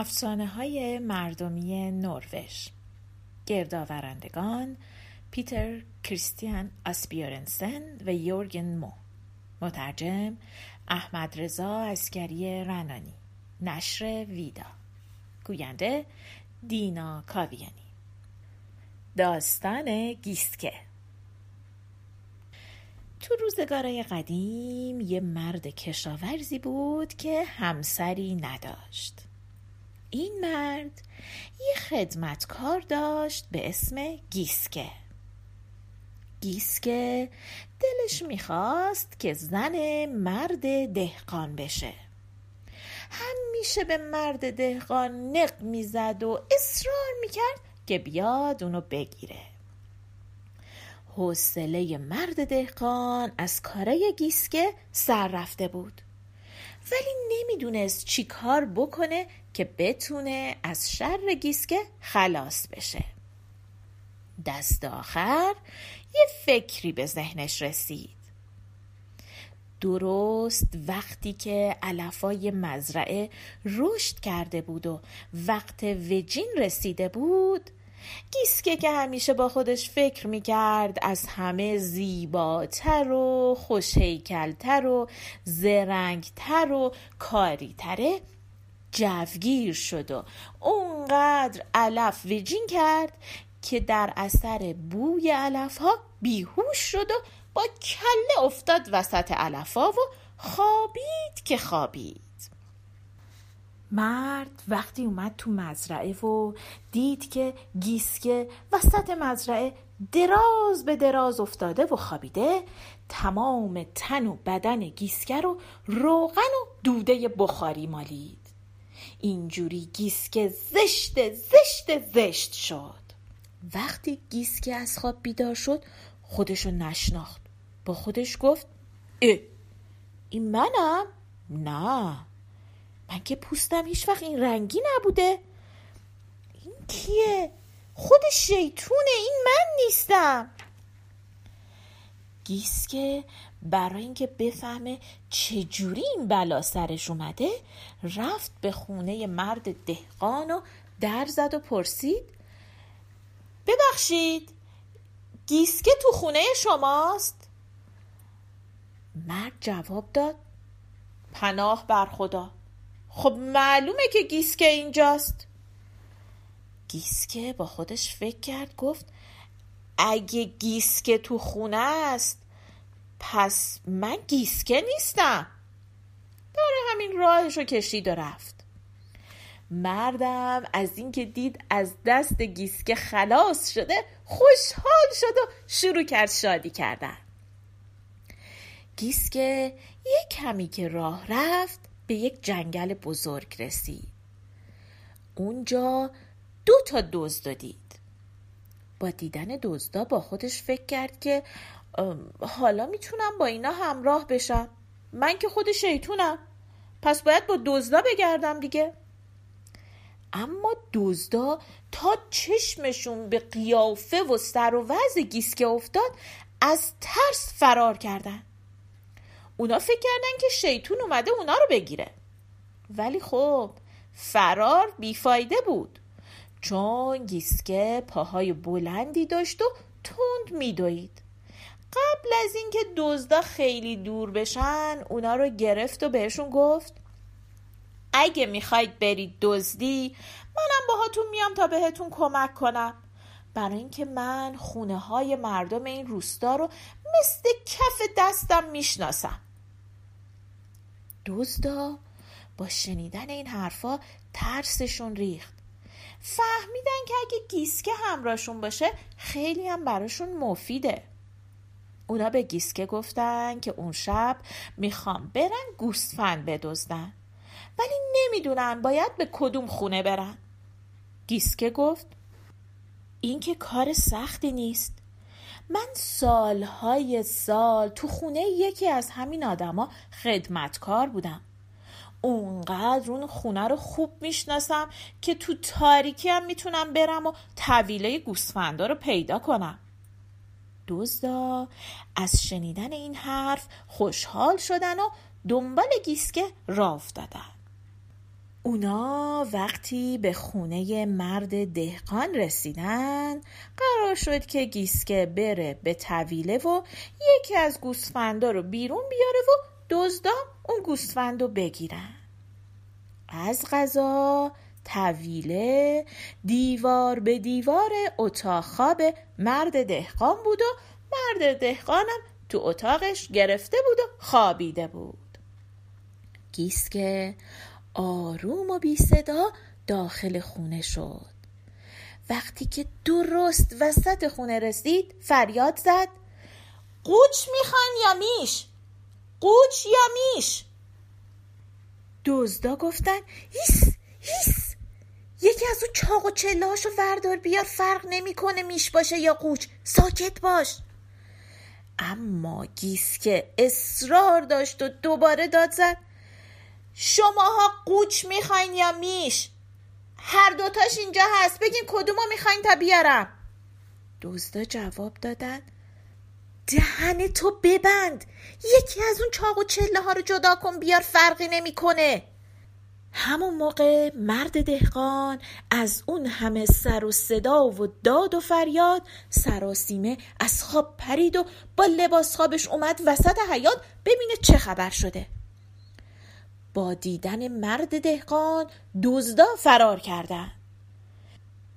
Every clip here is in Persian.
افسانه های مردمی نروژ. گردآورندگان پیتر کریستیان آسبیورنسن و یورگن مو. مترجم احمد رضا اسکری رنانی. نشر ویدا. گوینده دینا کاویانی. داستان گیسکه تو روزگارای قدیم یه مرد کشاورزی بود که همسری نداشت. این مرد یه خدمتکار داشت به اسم گیسکه. گیسکه دلش می‌خواست که زن مرد دهقان بشه. همیشه به مرد دهقان نق می‌زد و اصرار می‌کرد که بیاد اونو بگیره. حوصله مرد دهقان از کارای گیسکه سر رفته بود. ولی نمی‌دونست چی کار بکنه که بتونه از شر گیسکه خلاص بشه. دست آخر یه فکری به ذهنش رسید. درست وقتی که علفای مزرعه رشد کرده بود و وقت وجین رسیده بود گیسکه که همیشه با خودش فکر می‌کرد از همه زیباتر و خوشهیکلتر و زرنگتر و کاریتره جوگیر شد و اونقدر علف ویجین کرد که در اثر بوی علف ها بیهوش شد و با کله افتاد وسط علف ها و خوابید که خوابید. مرد وقتی اومد تو مزرعه و دید که گیسکه وسط مزرعه دراز به دراز افتاده و خوابیده تمام تن و بدن گیسکه رو روغن و دوده بخاری مالید. اینجوری گیسکه زشت زشت زشت شد. وقتی گیسکه از خواب بیدار شد خودشو نشناخت. با خودش گفت اه این منم؟ نه. من که پوستم هیچ وقت این رنگی نبوده. این کیه؟ خود شیطونه این من نیستم. گیسکه برای اینکه بفهمه چجوری این بلا سرش اومده رفت به خونه مرد دهقان و در زد و پرسید ببخشید گیسکه تو خونه شماست؟ مرد جواب داد پناه بر خدا. خب معلومه که گیسکه اینجاست. گیسکه با خودش فکر کرد گفت اگه گیسکه تو خونه است پس من گیسکه نیستم. برای همین راهش رو کشید و رفت. مردم از اینکه دید از دست گیسکه خلاص شده خوشحال شد و شروع کرد شادی کردن. گیسکه یک کمی که راه رفت به یک جنگل بزرگ رسید. اونجا دو تا دزد دید. با دیدن دزدا با خودش فکر کرد که حالا می‌تونم با اینا همراه بشم. من که خود شیطونم. پس باید با دزدا بگردم دیگه. اما دزدا تا چشمشون به قیافه و سر و وضع گیسکه افتاد از ترس فرار کردن. اونا فکر کردن که شیطون اومده اونا رو بگیره. ولی خب فرار بیفایده بود. چون گیسکه پاهای بلندی داشت و تند میدوید. قبل از اینکه دزدا خیلی دور بشن اونا رو گرفت و بهشون گفت اگه می‌خواید برید دزدی منم باهاتون میام تا بهتون کمک کنم. برای اینکه من خونه های مردم این روستا رو مثل کف دستم می‌شناسم. دزدا با شنیدن این حرفا ترسشون ریخت. فهمیدن که اگه گیسکه همراهشون باشه خیلی هم براشون مفیده. اونا به گیسکه گفتن که اون شب می‌خوام برن گوسفند بدزدن. ولی نمی‌دونن باید به کدوم خونه برن. گیسکه گفت این که کار سختی نیست. من سالهای سال تو خونه یکی از همین آدما خدمتکار بودم. اونقدر اون خونه رو خوب می‌شناسم که تو تاریکی هم می‌تونم برم و طویله گوسفندا رو پیدا کنم. دزدا از شنیدن این حرف خوشحال شدن و دنبال گیسکه راه افتادن. اونا وقتی به خونه مرد دهقان رسیدن قرار شد که گیسکه بره به طویله و یکی از گوسفندا رو بیرون بیاره و دزدا اون گوسفند رو بگیرن. از غذا طویله دیوار به دیوار اتاق خواب مرد دهقان بود و مرد دهقانم تو اتاقش گرفته بود و خوابیده بود. گیسکه آروم و بی صدا داخل خونه شد. وقتی که درست وسط خونه رسید فریاد زد. قوچ می‌خوان یا میش؟ قوچ یا میش؟ دزدا گفتن هیس هیس یکی از اون چاق و چله هاشو وردار بیار فرق نمی‌کنه میش باشه یا قوچ ساکت باش. اما گیسکه اصرار داشت و دوباره داد زد شماها قوچ می‌خواین یا میش؟ هر دوتاش اینجا هست. بگین کدومو می‌خواین تا بیارم. دزدا جواب دادن. دهن تو ببند. یکی از اون چاق و چله ها رو جدا کن بیار فرقی نمی‌کنه. همون موقع مرد دهقان از اون همه سر و صدا و داد و فریاد سراسیمه از خواب پرید و با لباس خوابش اومد وسط حیات ببینه چه خبر شده. با دیدن مرد دهقان دزدا فرار کردن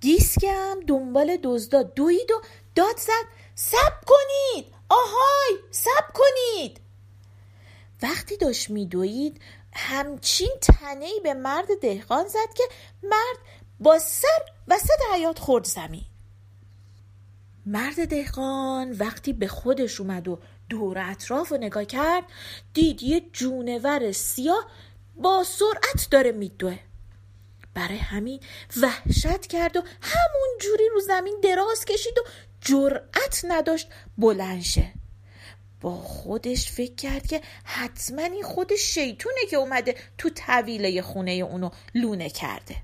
گیسکم دنبال دزدا دوید و داد زد سب کنید! آهای! سب کنید! وقتی داشت میدوید همچین تنهی به مرد دهقان زد که مرد با سر وسط حیات خورد زمین. مرد دهقان وقتی به خودش اومد و دور اطراف رو نگاه کرد دید یه جونور سیاه با سرعت داره میدوه. برای همین وحشت کرد و همون جوری رو زمین دراز کشید و جرأت نداشت بلنشه با خودش فکر کرد که حتما این خود شیطونه که اومده تو طویله خونه اونو لونه کرده.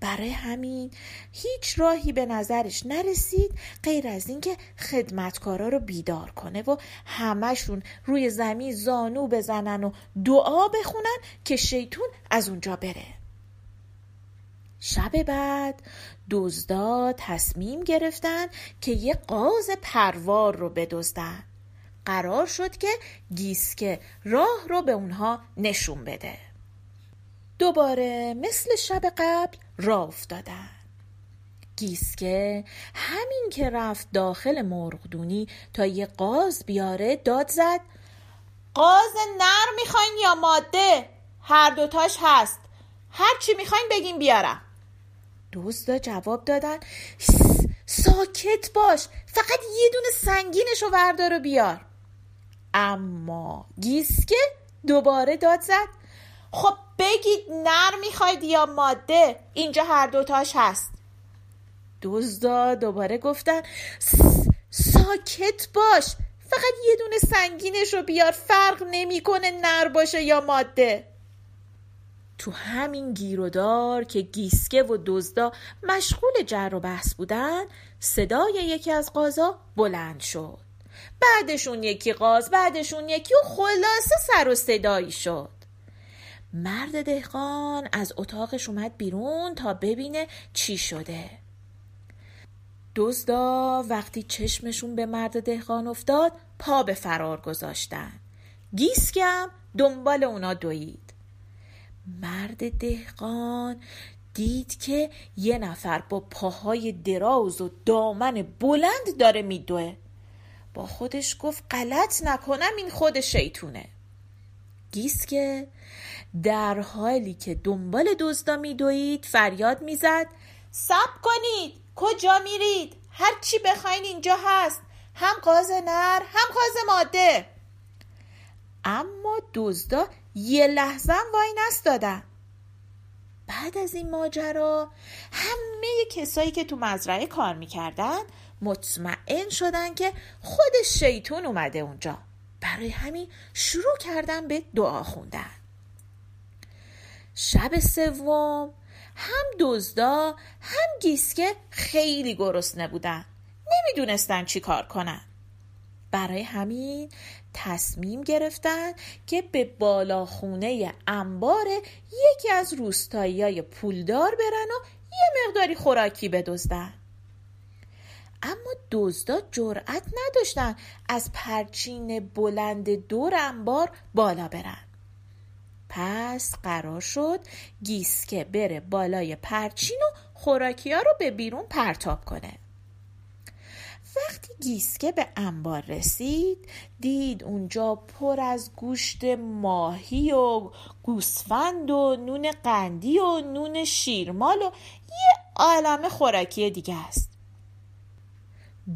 برای همین هیچ راهی به نظرش نرسید غیر از اینکه خدمتکارا رو بیدار کنه و همشون روی زمین زانو بزنن و دعا بخونن که شیطون از اونجا بره. شب بعد دزدا تصمیم گرفتن که یه قاز پروار رو بدزدن. قرار شد که گیسکه راه رو به اونها نشون بده. دوباره مثل شب قبل راه افتادن. گیسکه همین که رفت داخل مرغدونی تا یه قاز بیاره داد زد. قاز نر می‌خواین یا ماده؟ هر دوتاش هست. هر چی می‌خواین بگین بیارم. دوستا جواب دادن ساکت باش فقط یه دونه سنگینش رو وردار و بیار. اما گیسکه دوباره داد زد خب بگید نر می‌خواید یا ماده؟ اینجا هر دوتاش هست. دزدا دوباره گفتن ساکت باش فقط یه دونه سنگینش رو بیار فرق نمی‌کنه نر باشه یا ماده. تو همین گیرودار که گیسکه و دزدا مشغول جر و بحث بودن صدای یکی از قازا بلند شد. بعدشون یکی قاز بعدشون یکی و خلاصه سر و صدایی شد. مرد دهقان از اتاقش اومد بیرون تا ببینه چی شده. دزدا وقتی چشمشون به مرد دهقان افتاد پا به فرار گذاشتن. گیسکم دنبال اونا دوید. مرد دهقان دید که یه نفر با پاهای دراز و دامن بلند داره میدوه. با خودش گفت غلط نکنم این خود شیطونه. گیسکه در حالی که دنبال دزدا میدوید فریاد می‌زد سب کنید کجا میرید؟ هر چی بخواین اینجا هست هم قاز نر هم قاز ماده. اما دزدا یه لحظه وای نستادن بعد از این ماجرا همه کسایی که تو مزرعه کار می‌کردن مطمئن شدن که خود شیطون اومده اونجا. برای همین شروع کردن به دعا خوندن. شب سوم هم دزدا هم گیسکه خیلی گرسنه بودن. نمی‌دونستن چی کار کنن. برای همین تصمیم گرفتن که به بالاخونه انبار یکی از روستایی های پولدار برن و یه مقداری خوراکی بدزدن. اما دزدا جرأت نداشتن از پرچین بلند دور انبار بالا برن. پس قرار شد گیسکه بره بالای پرچین و خوراکی ها رو به بیرون پرتاب کنه. وقتی گیسکه به انبار رسید دید اونجا پر از گوشت ماهی و گوسفند و نون قندی و نون شیرمال و یه عالم خوراکی دیگه است.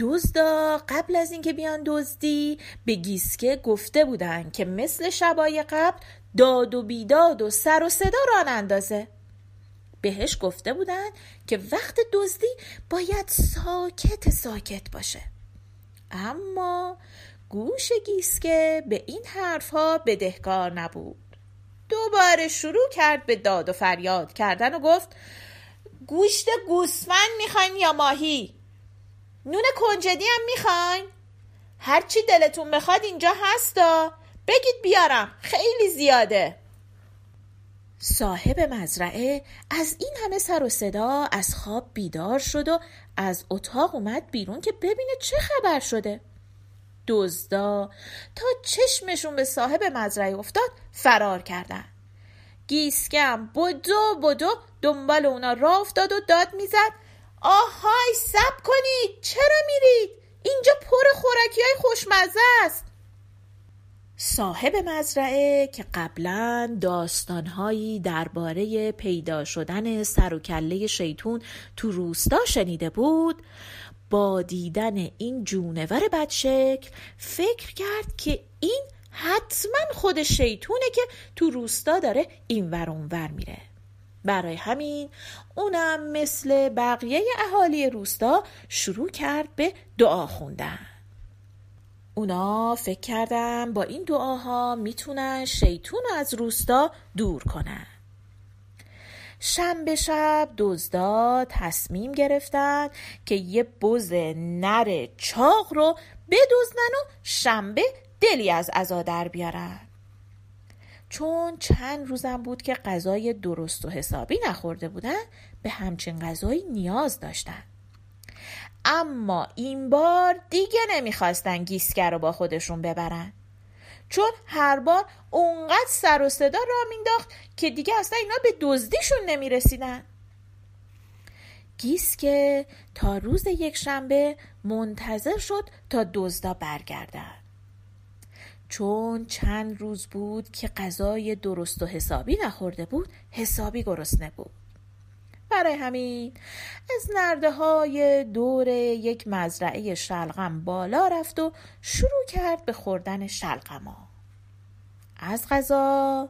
دزدا قبل از اینکه بیان دزدی به گیسکه گفته بودن که مثل شبای قبل داد و بیداد و سر و صدا ران اندازه. بهش گفته بودن که وقت دزدی باید ساکت ساکت باشه. اما گوش گیسکه به این حرفها بدهکار نبود. دوباره شروع کرد به داد و فریاد کردن و گفت گوشت گوسفند می‌خواین یا ماهی؟ نون کنجدی هم می‌خواین؟ هرچی دلتون بخواد اینجا هستا بگید بیارم. خیلی زیاده. صاحب مزرعه از این همه سر و صدا از خواب بیدار شد و از اتاق اومد بیرون که ببینه چه خبر شده. دزدا تا چشمشون به صاحب مزرعه افتاد فرار کردن. گیسکم بدو بدو دنبال اونا راه افتاد و داد می‌زد. آهای سب کنید! چرا میرید؟ اینجا پر خوراکی های خوشمزه است. صاحب مزرعه که قبلا داستانهایی درباره پیدا شدن سر و کله شیطون تو روستا شنیده بود با دیدن این جونور بدشکل فکر کرد که این حتما خود شیطونه که تو روستا داره این ور ور میره. برای همین اونم مثل بقیه اهالی روستا شروع کرد به دعا خوندن. اونا فکر کردن با این دعاها می‌تونن شیطون از روستا دور کنن. شنبه شب دزدا تصمیم گرفتن که یه بز نر چاق رو بدزدن و شنبه دلی از عزا در بیارن. چون چند روزم بود که غذای درست و حسابی نخورده بودن به همچین غذایی نیاز داشتن. اما این بار دیگه نمی‌خواستن گیسکر رو با خودشون ببرن. چون هر بار اونقدر سر و صدا را مینداخت که دیگه اصلا اینا به دزدیشون نمی‌رسیدن. گیسکه تا روز یک شنبه منتظر شد تا دزدا برگردن. چون چند روز بود که غذای درست و حسابی نخورده بود حسابی گرسنه بود. برای همین از نرده های دور یک مزرعه شلغم بالا رفت و شروع کرد به خوردن شلغما. از غذا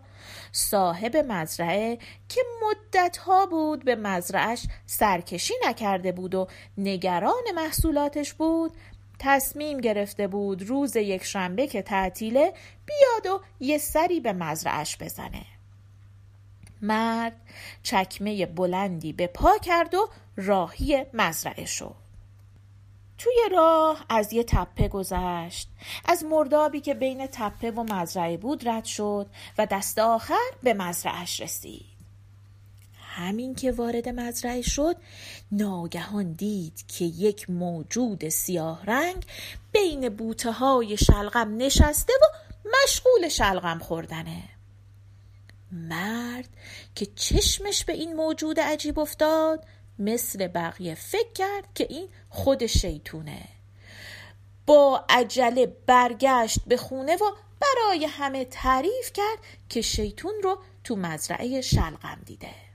صاحب مزرعه که مدتها بود به مزرعش سرکشی نکرده بود و نگران محصولاتش بود تصمیم گرفته بود روز یک شنبه که تعطیله بیاد و یه سری به مزرعش بزنه. مرد چکمه بلندی به پا کرد و راهی مزرعه شد. توی راه از یه تپه گذشت. از مردابی که بین تپه و مزرعه بود رد شد و دست آخر به مزرعش رسید. همین که وارد مزرعه شد ناگهان دید که یک موجود سیاه رنگ بین بوته های شلغم نشسته و مشغول شلغم خوردنه. مرد که چشمش به این موجود عجیب افتاد مثل بقیه فکر کرد که این خود شیطونه. با عجله برگشت به خونه و برای همه تعریف کرد که شیطون رو تو مزرعه شلغم دیده.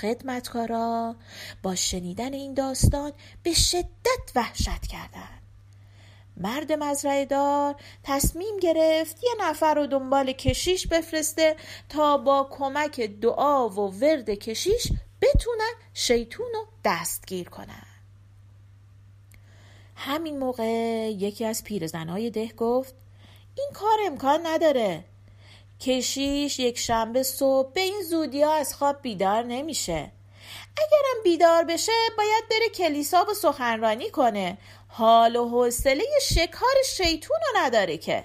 خدمتکارا با شنیدن این داستان به شدت وحشت کردند مرد مزرعه دار تصمیم گرفت یه نفر رو دنبال کشیش بفرسته تا با کمک دعا و ورد کشیش بتونن شیطون رو دستگیر کنن. همین موقع یکی از پیرزنهای ده گفت این کار امکان نداره. کشیش یک شنبه صبح به این زودی ها از خواب بیدار نمیشه. اگرم بیدار بشه باید بره کلیسا و سخنرانی کنه. حال و حوصله شکار شیطون رو نداره که.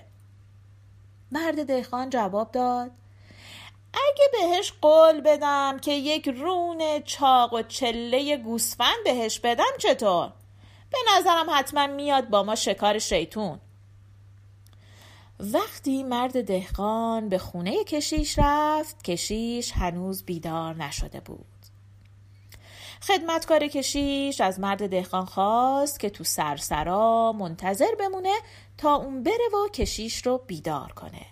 مرد دهقان جواب داد اگه بهش قول بدم که یک رون چاق و چله گوسفند بهش بدم چطور؟ به نظرم حتما میاد با ما شکار شیطون. وقتی مرد دهقان به خونه کشیش رفت کشیش هنوز بیدار نشده بود. خدمتکار کشیش از مرد دهقان خواست که تو سرسرا منتظر بمونه تا اون بره و کشیش رو بیدار کنه.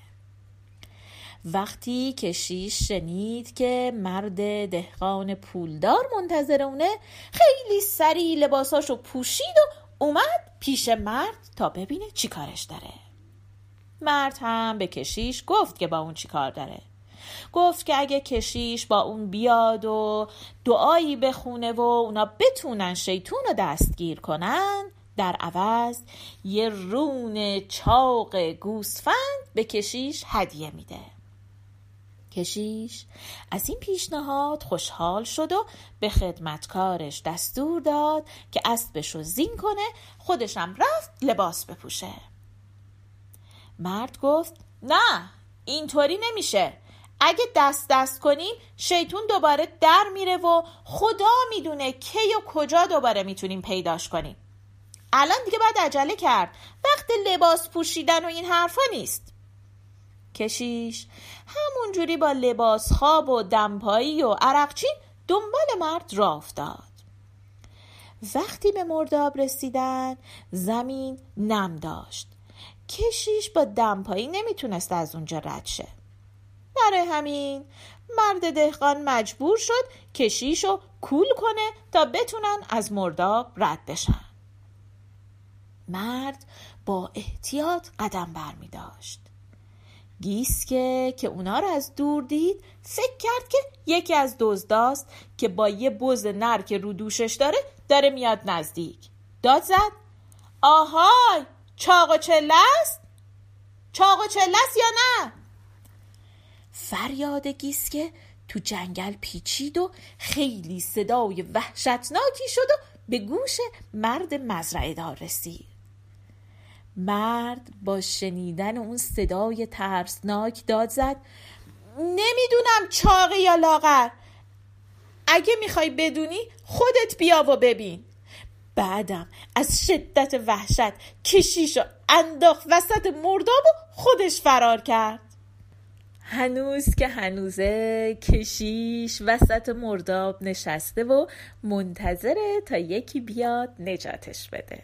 وقتی کشیش شنید که مرد دهقان پولدار منتظر اونه خیلی سریع لباساشو پوشید و اومد پیش مرد تا ببینه چی کارش داره. مرد هم به کشیش گفت که با اون چی کار داره. گفت که اگه کشیش با اون بیاد و دعایی بخونه و اونا بتونن شیطون رو دستگیر کنن در عوض یه رون چاق گوسفند به کشیش هدیه میده. کشیش از این پیشنهاد خوشحال شد و به خدمتکارش دستور داد که اسبش رو زین کنه خودشم رفت لباس بپوشه. مرد گفت نه اینطوری نمیشه. اگه دست دست کنیم شیطون دوباره در میره و خدا می‌دونه کی و کجا دوباره می‌تونیم پیداش کنیم. الان دیگه باید عجله کرد. وقت لباس پوشیدن و این حرفا نیست. کشیش همونجوری با لباس خواب و دمپایی و عرقچین دنبال مرد را افتاد. وقتی به مرداب رسیدن زمین نم داشت. کشیش با دمپایی نمی‌تونست از اونجا رد شه. برای همین مرد دهقان مجبور شد کشیش رو کول کنه تا بتونن از مرداب رد بشن. مرد با احتیاط قدم بر می داشت گیسکه که اونا رو از دور دید فکر کرد که یکی از دزداست که با یه بز نر که رو دوشش داره داره میاد نزدیک. داد زد آهای! چاق و چله است؟ چاق و چله است یا نه؟ فریاد گیسکه تو جنگل پیچید و خیلی صدای وحشتناکی شد و به گوش مرد مزرعه دار رسید. مرد با شنیدن اون صدای ترسناک داد زد نمی‌دونم چاقی یا لاغر. اگه می‌خوای بدونی خودت بیا و ببین. بعدم از شدت وحشت کشیش و انداخت وسط مرداب و خودش فرار کرد. هنوز که هنوزه کشیش وسط مرداب نشسته و منتظره تا یکی بیاد نجاتش بده.